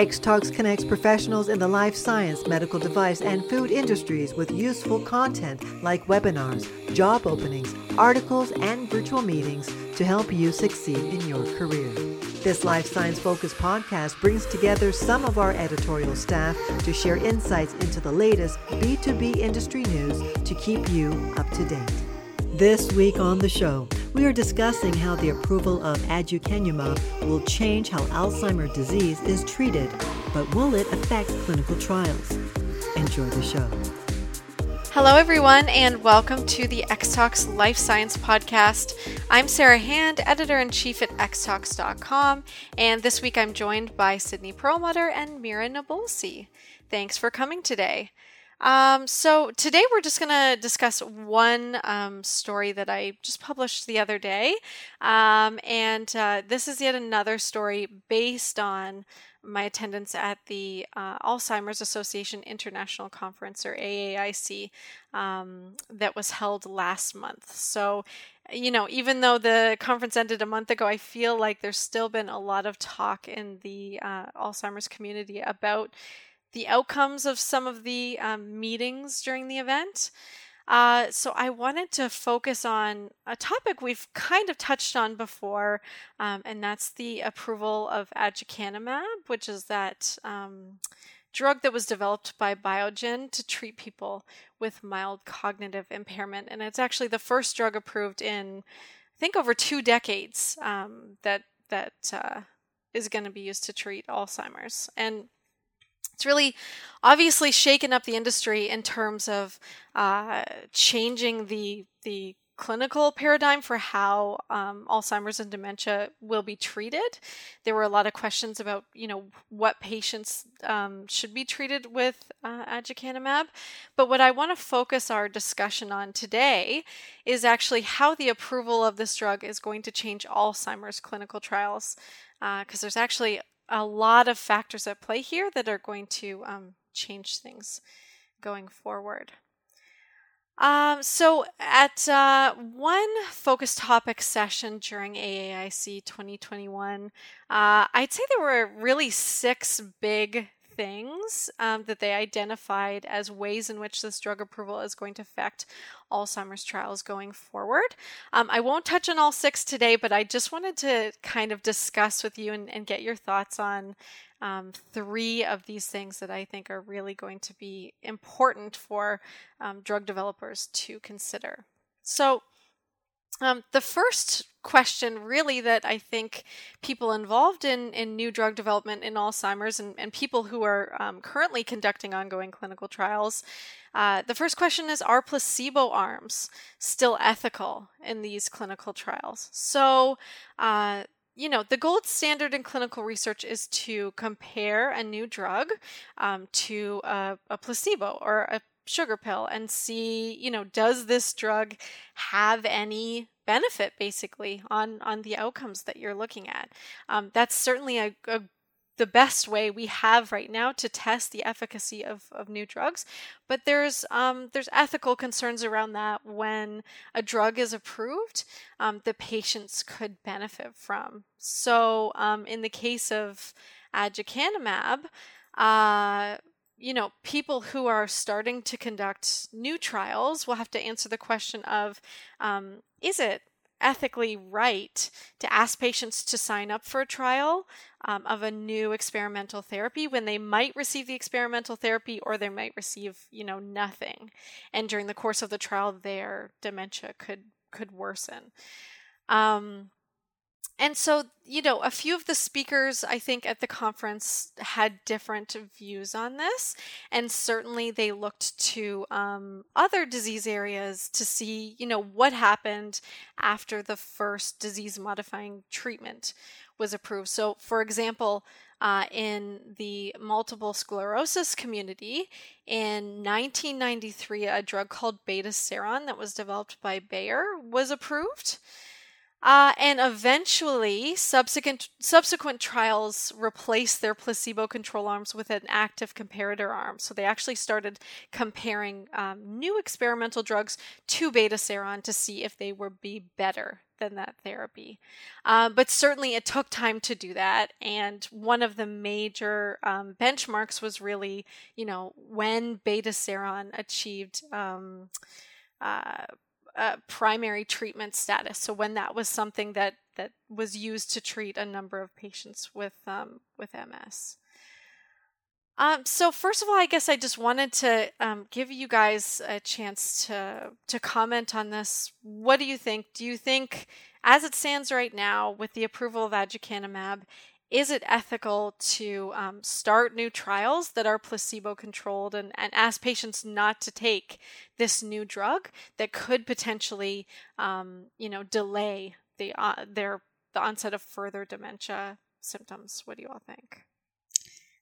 Xtalks connects professionals in the life science, medical device, and food industries with useful content like webinars, job openings, articles, and virtual meetings to help you succeed in your career. This Life Science Focus podcast brings together some of our editorial staff to share insights into the latest B2B industry news to keep you up to date. This week on the show, we are discussing how the approval of aducanumab will change how Alzheimer's disease is treated, but will it affect clinical trials? Enjoy the show. Hello, everyone, and welcome to the Xtalks Life Science Podcast. I'm Sarah Hand, editor in chief at xtalks.com, and this week I'm joined by Sydney Perlmutter and Mira Nabulsi. Thanks for coming today. Um, so today we're just going to discuss one um, story that I just published the other day, um, and uh, this is yet another story based on my attendance at the uh, Alzheimer's Association International Conference, or AAIC, um, that was held last month. So, you know, even though the conference ended a month ago, I feel like there's still been a lot of talk in the uh, Alzheimer's community about the outcomes of some of the um, meetings during the event. Uh, so I wanted to focus on a topic we've kind of touched on before, um, and that's the approval of aducanumab, which is that um, drug that was developed by Biogen to treat people with mild cognitive impairment, and it's actually the first drug approved in, I think, over two decades um, that that uh, is going to be used to treat Alzheimer's and it's really obviously shaken up the industry in terms of uh, changing the the clinical paradigm for how um, Alzheimer's and dementia will be treated. There were a lot of questions about, you know, what patients um, should be treated with uh, aducanumab. But what I want to focus our discussion on today is actually how the approval of this drug is going to change Alzheimer's clinical trials. Because uh, there's actually a lot of factors at play here that are going to um, change things going forward. Um, so, at uh, one focus topic session during AAIC 2021, uh, I'd say there were really six big things um, that they identified as ways in which this drug approval is going to affect Alzheimer's trials going forward. Um, I won't touch on all six today, but I just wanted to kind of discuss with you and, and get your thoughts on um, three of these things that I think are really going to be important for um, drug developers to consider. So, um, the first question, really, that I think people involved in, in new drug development in Alzheimer's and, and people who are um, currently conducting ongoing clinical trials, uh, the first question is Are placebo arms still ethical in these clinical trials? So, uh, you know, the gold standard in clinical research is to compare a new drug um, to a, a placebo or a sugar pill and see, you know, does this drug have any benefit basically on on the outcomes that you're looking at. Um, that's certainly a, a the best way we have right now to test the efficacy of, of new drugs. But there's um, there's ethical concerns around that when a drug is approved, um, the patients could benefit from. So um, in the case of aducanumab, uh, you know, people who are starting to conduct new trials will have to answer the question of um, is it ethically right to ask patients to sign up for a trial um, of a new experimental therapy when they might receive the experimental therapy or they might receive you know nothing? And during the course of the trial their dementia could could worsen. Um, and so, you know, a few of the speakers I think at the conference had different views on this. And certainly they looked to um, other disease areas to see, you know, what happened after the first disease modifying treatment was approved. So, for example, uh, in the multiple sclerosis community, in 1993, a drug called Betaseron that was developed by Bayer was approved. Uh, and eventually, subsequent subsequent trials replaced their placebo control arms with an active comparator arm. So they actually started comparing um, new experimental drugs to Betaseron to see if they would be better than that therapy. Uh, but certainly it took time to do that. And one of the major um, benchmarks was really, you know, when Betaseron achieved um, uh, primary treatment status. So when that was something that, that was used to treat a number of patients with, um, with MS. Um, so first of all, I guess I just wanted to um, give you guys a chance to to comment on this. What do you think? Do you think, as it stands right now, with the approval of aducanumab, is it ethical to um, start new trials that are placebo controlled and, and ask patients not to take this new drug that could potentially, um, you know, delay the uh, their the onset of further dementia symptoms? What do you all think?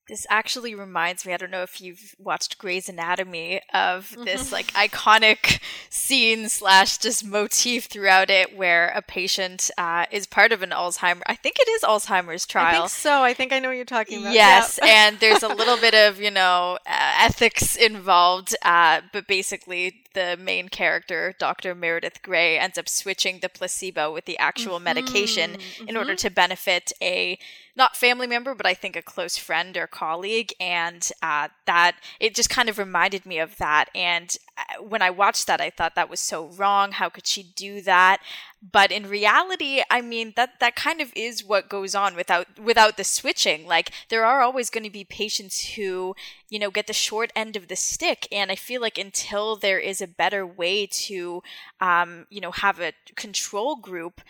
This actually reminds me, I don't know if you've watched Grey's Anatomy, of this mm-hmm. like iconic scene slash just motif throughout it where a patient uh, is part of an Alzheimer. I think it is Alzheimer's trial. I think so. I think I know what you're talking about. Yes, and there's a little bit of, you know, uh, ethics involved, uh, but basically the main character, Dr. Meredith Grey, ends up switching the placebo with the actual mm-hmm. medication mm-hmm. in order to benefit a not family member, but I think a close friend or colleague. And uh, that it just kind of reminded me of that. And uh, when I watched that, I thought that was so wrong. How could she do that? But in reality, I mean that that kind of is what goes on without without the switching. Like there are always going to be patients who you know get the short end of the stick, and I feel like until there is a better way to um, you know have a control group,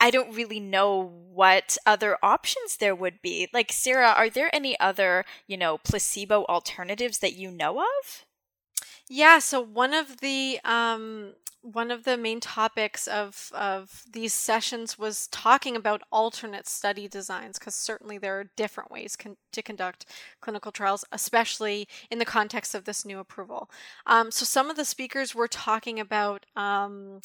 I don't really know what other options there would be. Like, Sarah, are there any other, you know, placebo alternatives that you know of? Yeah, so one of the um, one of the main topics of of these sessions was talking about alternate study designs because certainly there are different ways con- to conduct clinical trials, especially in the context of this new approval. Um, so some of the speakers were talking about. Um,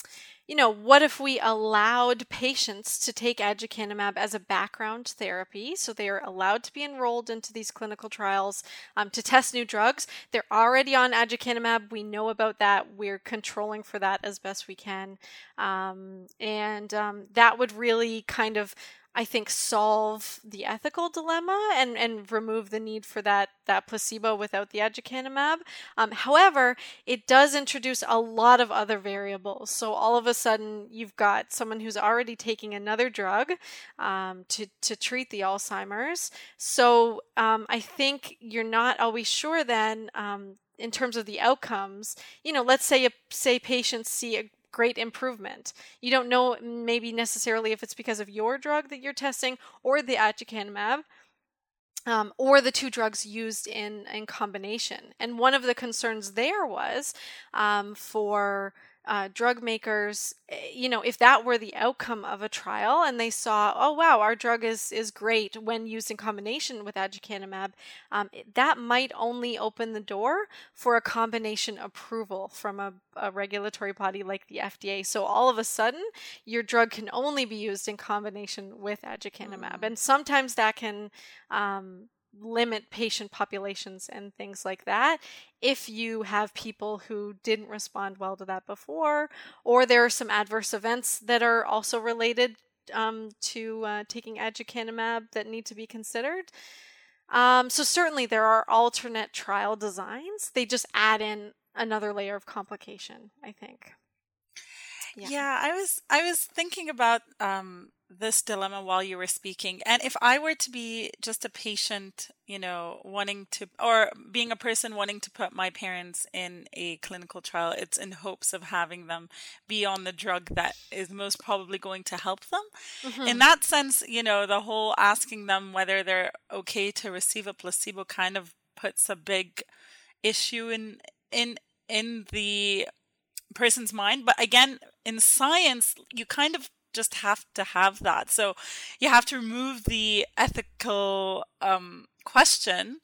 you know, what if we allowed patients to take aducanumab as a background therapy? So they are allowed to be enrolled into these clinical trials um, to test new drugs. They're already on aducanumab. We know about that. We're controlling for that as best we can. Um, and um, that would really kind of I think solve the ethical dilemma and, and remove the need for that that placebo without the aducanumab. Um, however, it does introduce a lot of other variables. So all of a sudden, you've got someone who's already taking another drug um, to to treat the Alzheimer's. So um, I think you're not always sure then um, in terms of the outcomes, you know, let's say say patients see a great improvement. You don't know maybe necessarily if it's because of your drug that you're testing or the aducanumab. Um, or the two drugs used in, in combination. And one of the concerns there was um, for uh, drug makers, eh, you know, if that were the outcome of a trial and they saw, oh wow, our drug is is great when used in combination with aducanumab, um, that might only open the door for a combination approval from a, a, regulatory body like the FDA. So all of a sudden, your drug can only be used in combination with aducanumab, mm. and sometimes that can um, limit patient populations and things like that. If you have people who didn't respond well to that before or there are some adverse events that are also related um, to uh, taking aducanumab that need to be considered. Um, so certainly there are alternate trial designs. They just add in another layer of complication i think. Yeah, yeah i was i was thinking about um, this dilemma while you were speaking. And if I were to be just a patient, you know, wanting to, or being a person wanting to put my parents in a clinical trial, it's in hopes of having them be on the drug that is most probably going to help them. Mm-hmm. In that sense, you know, the whole asking them whether they're okay to receive a placebo kind of puts a big issue in, in, in the person's mind. But again, in science, you kind of just have to have that. So you have to remove the ethical um, question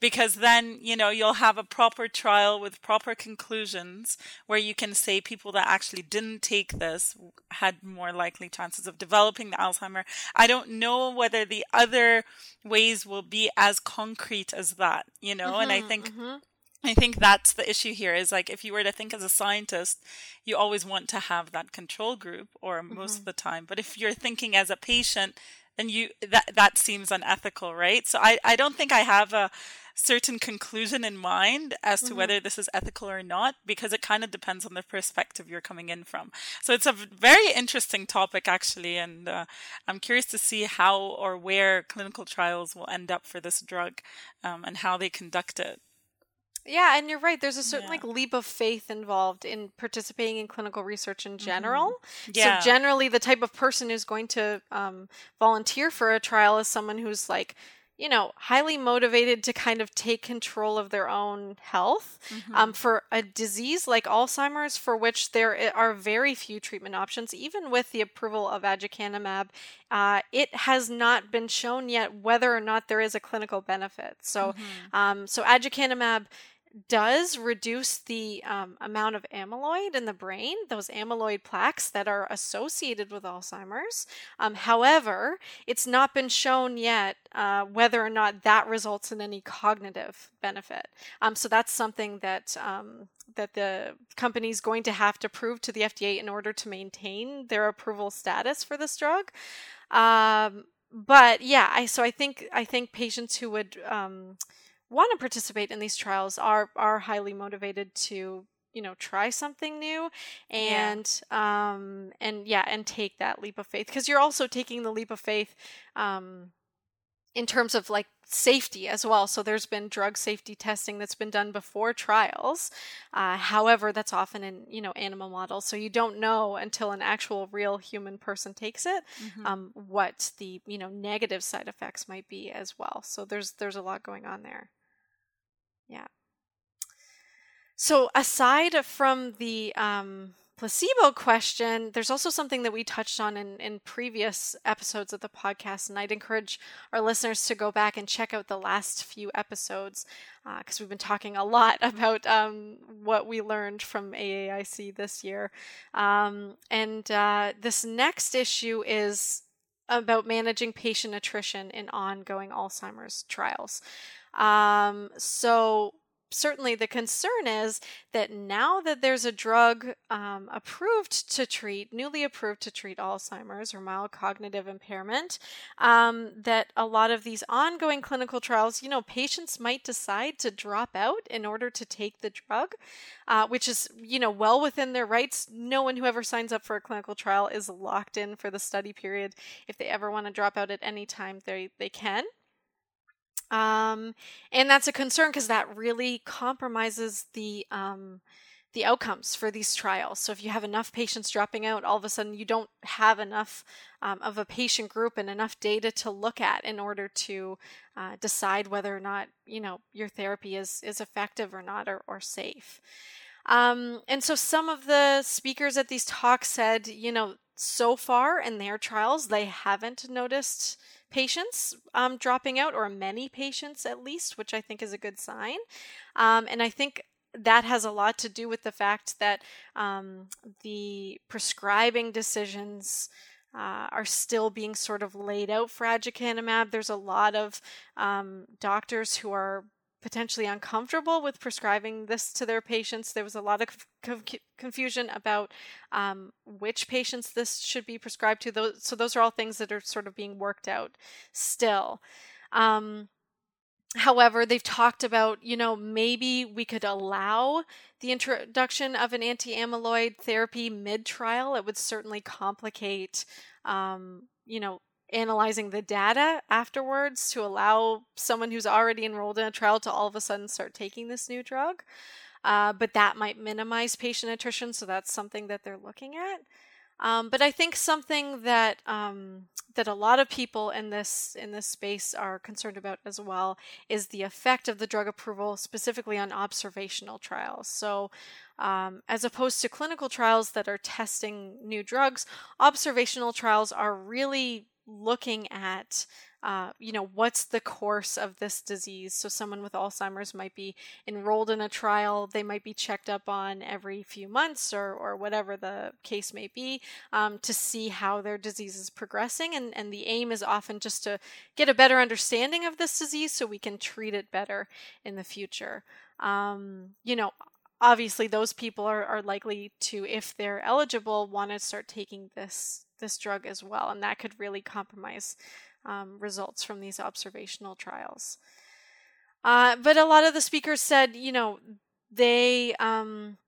because then you know you'll have a proper trial with proper conclusions where you can say people that actually didn't take this had more likely chances of developing the alzheimer i don't know whether the other ways will be as concrete as that you know mm-hmm, and i mm-hmm, think mm-hmm I think that's the issue here is like if you were to think as a scientist, you always want to have that control group or most mm-hmm. of the time. But if you're thinking as a patient, then you that that seems unethical, right? So I, I don't think I have a certain conclusion in mind as to mm-hmm. whether this is ethical or not because it kind of depends on the perspective you're coming in from. So it's a very interesting topic actually, and uh, I'm curious to see how or where clinical trials will end up for this drug um, and how they conduct it. Yeah, and you're right. There's a certain yeah. like leap of faith involved in participating in clinical research in general. Mm-hmm. Yeah. So generally, the type of person who's going to um, volunteer for a trial is someone who's like you know, highly motivated to kind of take control of their own health. Mm-hmm. Um, for a disease like Alzheimer's, for which there are very few treatment options, even with the approval of aducanumab, uh, it has not been shown yet whether or not there is a clinical benefit. So, mm-hmm. um, so aducanumab does reduce the um, amount of amyloid in the brain, those amyloid plaques that are associated with Alzheimer's. Um, however, it's not been shown yet uh, whether or not that results in any cognitive benefit. Um, so that's something that um, that the company is going to have to prove to the FDA in order to maintain their approval status for this drug. Um, but yeah, I so I think I think patients who would um, want to participate in these trials are are highly motivated to you know try something new and yeah. um and yeah and take that leap of faith because you're also taking the leap of faith um in terms of like safety as well so there's been drug safety testing that's been done before trials uh, however that's often in you know animal models so you don't know until an actual real human person takes it mm-hmm. um, what the you know negative side effects might be as well so there's there's a lot going on there yeah. So aside from the um, placebo question, there's also something that we touched on in, in previous episodes of the podcast, and I'd encourage our listeners to go back and check out the last few episodes because uh, we've been talking a lot about um, what we learned from AAIC this year. Um, and uh, this next issue is about managing patient attrition in ongoing Alzheimer's trials. Um, so certainly the concern is that now that there's a drug um, approved to treat, newly approved to treat Alzheimer's or mild cognitive impairment, um, that a lot of these ongoing clinical trials, you know, patients might decide to drop out in order to take the drug, uh, which is, you know, well within their rights. No one who ever signs up for a clinical trial is locked in for the study period. If they ever want to drop out at any time, they, they can. Um, and that's a concern because that really compromises the um, the outcomes for these trials. So if you have enough patients dropping out, all of a sudden you don't have enough um, of a patient group and enough data to look at in order to uh, decide whether or not you know your therapy is is effective or not or, or safe. Um, and so some of the speakers at these talks said, you know, so far in their trials, they haven't noticed patients um, dropping out, or many patients at least, which I think is a good sign. Um, and I think that has a lot to do with the fact that um, the prescribing decisions. Uh, are still being sort of laid out for aducanumab. There's a lot of um, doctors who are potentially uncomfortable with prescribing this to their patients. There was a lot of confusion about um, which patients this should be prescribed to. Those, so those are all things that are sort of being worked out still. Um, however, they've talked about, you know, maybe we could allow the introduction of an anti amyloid therapy mid trial. It would certainly complicate, um, you know, analyzing the data afterwards to allow someone who's already enrolled in a trial to all of a sudden start taking this new drug. Uh, but that might minimize patient attrition, so that's something that they're looking at. Um, but I think something that um, that a lot of people in this in this space are concerned about as well is the effect of the drug approval, specifically on observational trials. So, um, as opposed to clinical trials that are testing new drugs, observational trials are really looking at uh, you know what's the course of this disease. So someone with alzheimer's might be enrolled in a trial they might be checked up on every few months or, or whatever the case may be um, to see how their disease is progressing. And, and the aim is often just to get a better understanding of this disease so we can treat it better in the future. Um, you know, obviously those people are, are likely to, if they're eligible, want to start taking this this drug as well, and that could really compromise um, results from these observational trials. Uh, but a lot of the speakers said, you know, they um,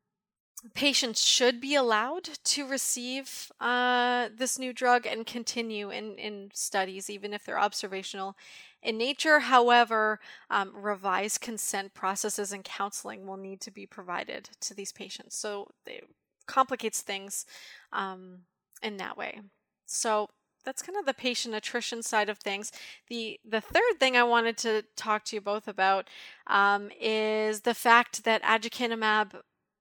patients should be allowed to receive uh, this new drug and continue in, in studies, even if they're observational in nature. However, um, revised consent processes and counseling will need to be provided to these patients. So it complicates things um, in that way. So that's kind of the patient attrition side of things. The the third thing I wanted to talk to you both about um, is the fact that aducanumab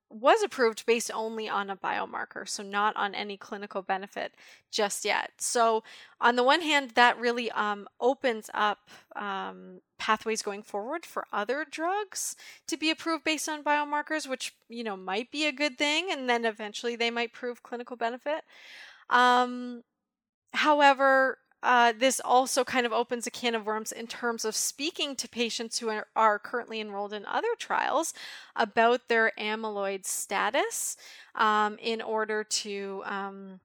was approved based only on a biomarker, so not on any clinical benefit just yet. So, on the one hand, that really um, opens up um, pathways going forward for other drugs to be approved based on biomarkers, which you know might be a good thing, and then eventually they might prove clinical benefit. Um, however, uh, this also kind of opens a can of worms in terms of speaking to patients who are, are currently enrolled in other trials about their amyloid status um, in order to um,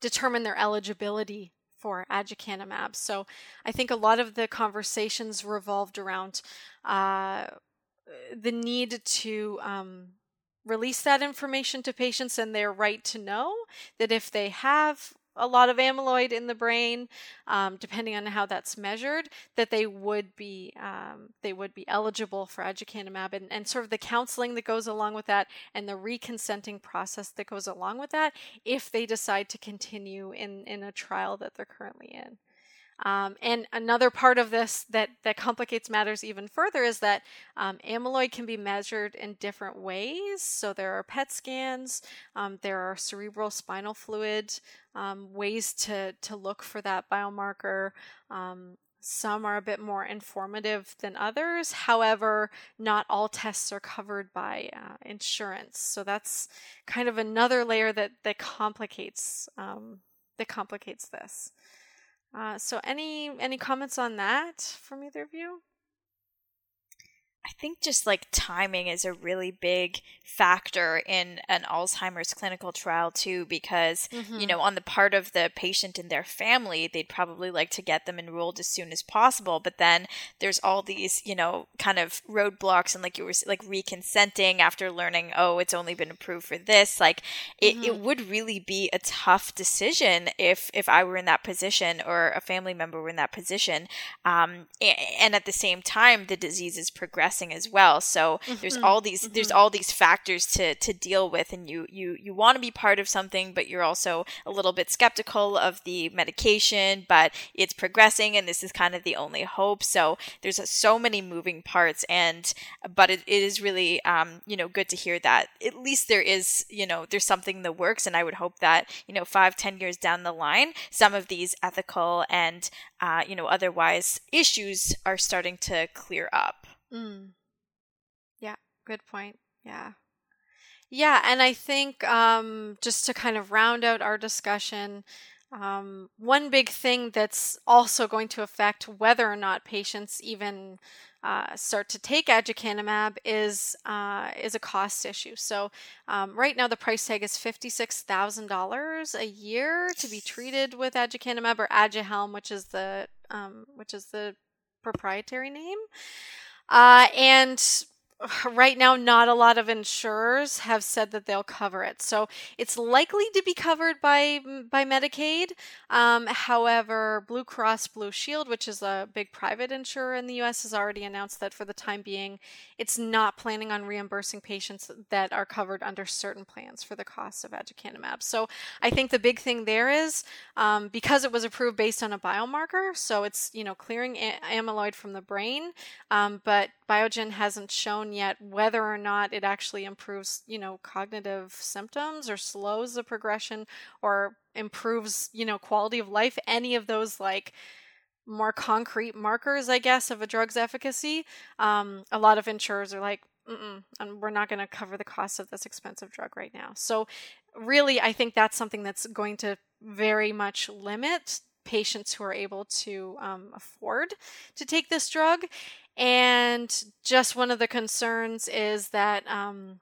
determine their eligibility for aducanumab. So I think a lot of the conversations revolved around uh, the need to um, release that information to patients and their right to know that if they have a lot of amyloid in the brain, um, depending on how that's measured, that they would be um, they would be eligible for aducanumab, and, and sort of the counseling that goes along with that, and the reconsenting process that goes along with that, if they decide to continue in in a trial that they're currently in. Um, and another part of this that, that complicates matters even further is that um, amyloid can be measured in different ways. So there are PET scans, um, there are cerebral spinal fluid um, ways to, to look for that biomarker. Um, some are a bit more informative than others. However, not all tests are covered by uh, insurance. So that's kind of another layer that, that complicates um, that complicates this. Uh, so any any comments on that from either of you? I think just like timing is a really big factor in an Alzheimer's clinical trial too, because, mm-hmm. you know, on the part of the patient and their family, they'd probably like to get them enrolled as soon as possible. But then there's all these, you know, kind of roadblocks and like you were like reconsenting after learning, oh, it's only been approved for this. Like it, mm-hmm. it would really be a tough decision if, if I were in that position or a family member were in that position. Um, and at the same time, the disease is progressing progressing as well. So mm-hmm. there's all these mm-hmm. there's all these factors to to deal with, and you you you want to be part of something, but you're also a little bit skeptical of the medication, but it's progressing, and this is kind of the only hope. So there's so many moving parts, and but it, it is really um, you know good to hear that at least there is you know there's something that works, and I would hope that you know five ten years down the line, some of these ethical and uh, you know otherwise issues are starting to clear up. Mm. Yeah, good point. Yeah. Yeah, and I think um, just to kind of round out our discussion, um, one big thing that's also going to affect whether or not patients even uh, start to take aducanumab is uh, is a cost issue. So um, right now the price tag is fifty six thousand dollars a year to be treated with aducanumab or Aduhelm, which is the um, which is the proprietary name. Uh, and right now not a lot of insurers have said that they'll cover it. So it's likely to be covered by by medicaid. Um, however blue cross blue shield which is a big private insurer in the us has already announced that for the time being it's not planning on reimbursing patients that are covered under certain plans for the cost of aducanumab. So i think the big thing there is um, because it was approved based on a biomarker so it's you know clearing amyloid from the brain um, but biogen hasn't shown yet whether or not it actually improves, you know, cognitive symptoms or slows the progression or improves, you know, quality of life, any of those like more concrete markers, I guess, of a drug's efficacy. Um, a lot of insurers are like, and we're not going to cover the cost of this expensive drug right now. So, really, I think that's something that's going to very much limit patients who are able to um, afford to take this drug. And just one of the concerns is that, um,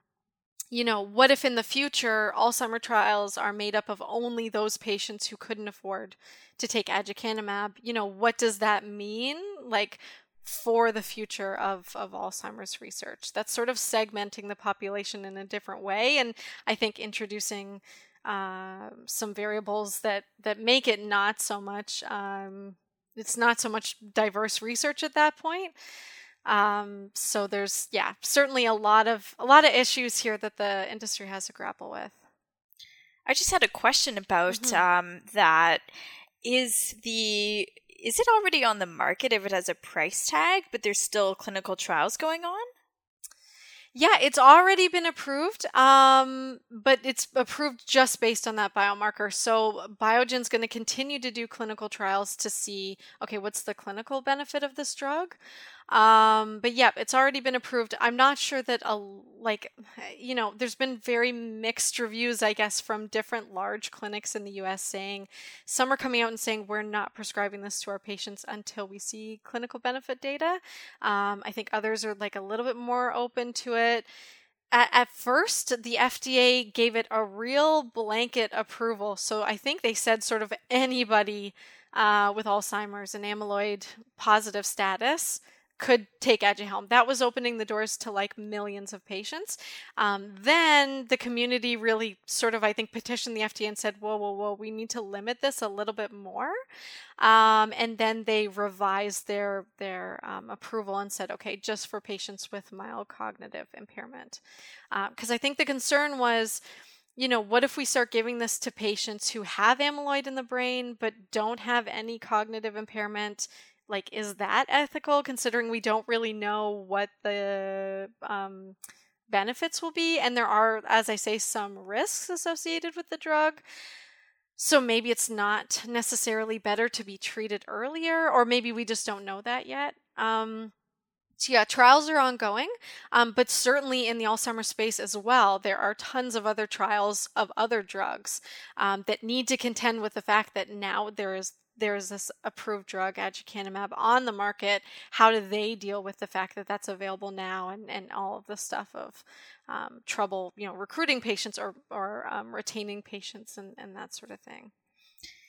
you know, what if in the future Alzheimer trials are made up of only those patients who couldn't afford to take aducanumab? You know, what does that mean? Like, for the future of, of Alzheimer's research. That's sort of segmenting the population in a different way, and I think introducing uh, some variables that that make it not so much. Um, it's not so much diverse research at that point. Um, so there's yeah certainly a lot of a lot of issues here that the industry has to grapple with. I just had a question about mm-hmm. um, that. Is the is it already on the market if it has a price tag, but there's still clinical trials going on? Yeah, it's already been approved, um, but it's approved just based on that biomarker. So Biogen's going to continue to do clinical trials to see, okay, what's the clinical benefit of this drug? Um, but yeah, it's already been approved. I'm not sure that a like you know, there's been very mixed reviews, I guess, from different large clinics in the US saying some are coming out and saying we're not prescribing this to our patients until we see clinical benefit data. Um, I think others are like a little bit more open to it. At, at first, the FDA gave it a real blanket approval. So I think they said sort of anybody uh, with Alzheimer's and amyloid positive status could take Aduhelm. That was opening the doors to like millions of patients. Um, then the community really sort of, I think, petitioned the FDA and said, whoa, whoa, whoa, we need to limit this a little bit more. Um, and then they revised their their um, approval and said, okay, just for patients with mild cognitive impairment. Because uh, I think the concern was, you know, what if we start giving this to patients who have amyloid in the brain but don't have any cognitive impairment? Like is that ethical considering we don't really know what the um, benefits will be and there are as i say some risks associated with the drug. So maybe it's not necessarily better to be treated earlier or maybe we just don't know that yet. Um, so yeah, trials are ongoing, um, but certainly in the Alzheimer's space as well, there are tons of other trials of other drugs um, that need to contend with the fact that now there is there's this approved drug aducanumab on the market how do they deal with the fact that that's available now and, and all of the stuff of um, trouble you know recruiting patients or, or um, retaining patients and, and that sort of thing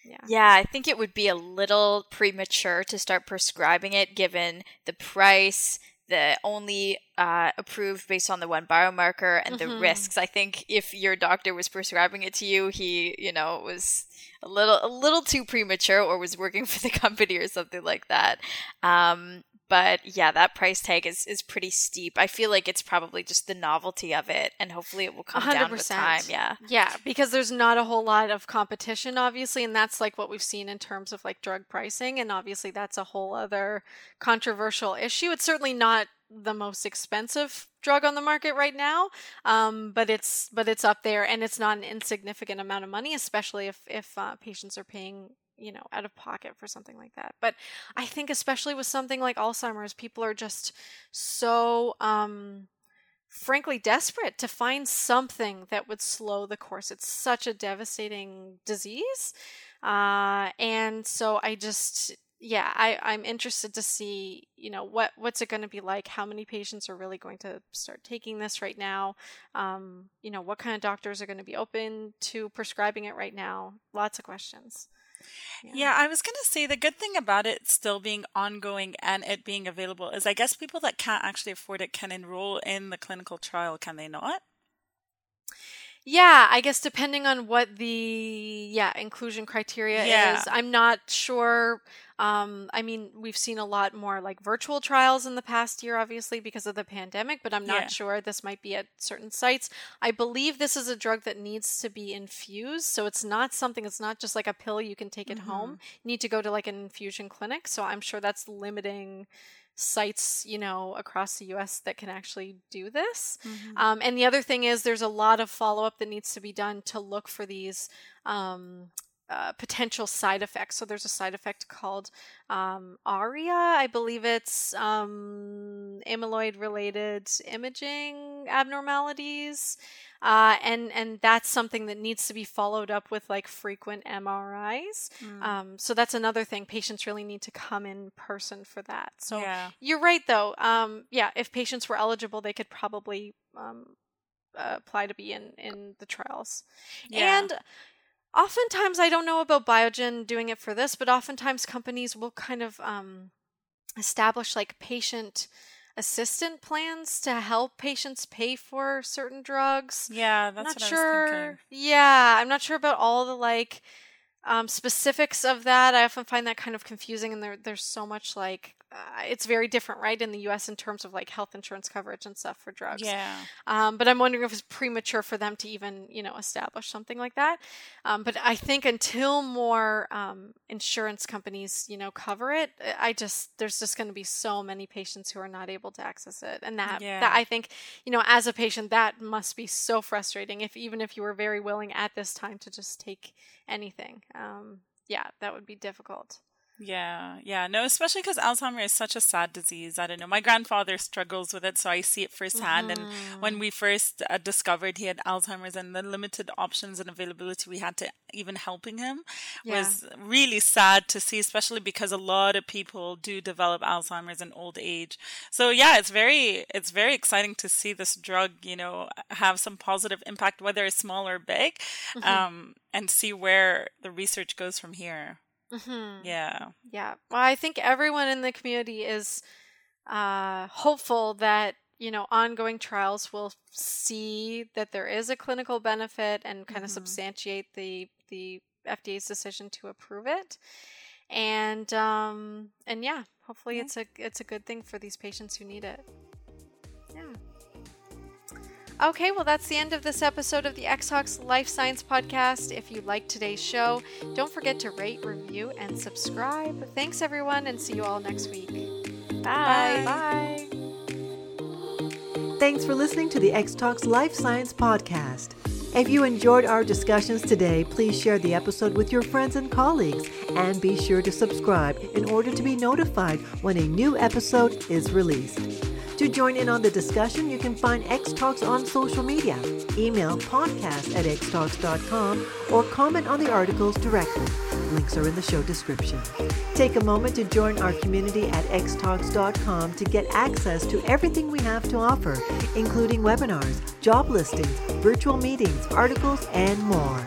yeah. yeah, I think it would be a little premature to start prescribing it given the price, the only uh, approved based on the one biomarker and mm-hmm. the risks. I think if your doctor was prescribing it to you, he, you know, was a little a little too premature or was working for the company or something like that. Um, but yeah, that price tag is, is pretty steep. I feel like it's probably just the novelty of it, and hopefully it will come 100%. down with time. Yeah, yeah, because there's not a whole lot of competition, obviously, and that's like what we've seen in terms of like drug pricing, and obviously that's a whole other controversial issue. It's certainly not the most expensive drug on the market right now, um, but it's but it's up there, and it's not an insignificant amount of money, especially if if uh, patients are paying you know out of pocket for something like that. But I think especially with something like Alzheimer's, people are just so. Um, frankly desperate to find something that would slow the course. It's such a devastating disease. Uh, and so I just, yeah, I, I'm interested to see, you know, what what's it going to be like? How many patients are really going to start taking this right now? Um, you know, what kind of doctors are going to be open to prescribing it right now? Lots of questions. Yeah. yeah, I was going to say the good thing about it still being ongoing and it being available is I guess people that can't actually afford it can enroll in the clinical trial, can they not? Yeah, I guess depending on what the yeah inclusion criteria yeah. is, I'm not sure. Um, I mean, we've seen a lot more like virtual trials in the past year, obviously because of the pandemic, but I'm not yeah. sure. This might be at certain sites. I believe this is a drug that needs to be infused, so it's not something. It's not just like a pill you can take at mm-hmm. home. You need to go to like an infusion clinic. So I'm sure that's limiting sites, you know, across the US that can actually do this. Mm-hmm. Um, and the other thing is, there's a lot of follow up that needs to be done to look for these. Um, uh, potential side effects. So there's a side effect called um, ARIA. I believe it's um, amyloid related imaging abnormalities. uh, and and that's something that needs to be followed up with like frequent MRIs. Mm. Um, so that's another thing. Patients really need to come in person for that. So yeah. you're right, though. Um, yeah, if patients were eligible, they could probably um, uh, apply to be in in the trials. Yeah. And oftentimes, I don't know about Biogen doing it for this, but oftentimes companies will kind of um, establish like patient assistant plans to help patients pay for certain drugs. Yeah, that's not sure. Yeah, I'm not sure about all the like um, specifics of that. I often find that kind of confusing, and there, there's so much like uh, it's very different, right, in the U.S. in terms of like health insurance coverage and stuff for drugs. Yeah. Um, but I'm wondering if it's premature for them to even, you know, establish something like that. Um, but I think until more um, insurance companies, you know, cover it, I just there's just going to be so many patients who are not able to access it, and that yeah. that I think, you know, as a patient, that must be so frustrating. If even if you were very willing at this time to just take anything, um, yeah, that would be difficult. Yeah, yeah. No, especially because Alzheimer's is such a sad disease. I don't know. My grandfather struggles with it, so I see it firsthand. Mm-hmm. And when mm-hmm. we first uh, discovered he had Alzheimer's and the limited options and availability we had to even helping him yeah. was really sad to see, especially because a lot of people do develop Alzheimer's in old age. So yeah, it's very, it's very exciting to see this drug, you know, have some positive impact, whether it's small or big, mm-hmm. um, and see where the research goes from here. Mm-hmm. Yeah. Yeah. Well, I think everyone in the community is uh, hopeful that you know ongoing trials will see that there is a clinical benefit and kind mm-hmm. of substantiate the the FDA's decision to approve it. And um, and yeah, hopefully yeah. it's a it's a good thing for these patients who need it. Okay, well, that's the end of this episode of the Xtalks Life Science Podcast. If you liked today's show, don't forget to rate, review, and subscribe. Thanks, everyone, and see you all next week. Bye. Bye. Thanks for listening to the Xtalks Life Science Podcast. If you enjoyed our discussions today, please share the episode with your friends and colleagues, and be sure to subscribe in order to be notified when a new episode is released. To join in on the discussion, you can find Xtalks on social media. Email podcast at xtalks.com or comment on the articles directly. Links are in the show description. Take a moment to join our community at xtalks.com to get access to everything we have to offer, including webinars, job listings, virtual meetings, articles, and more.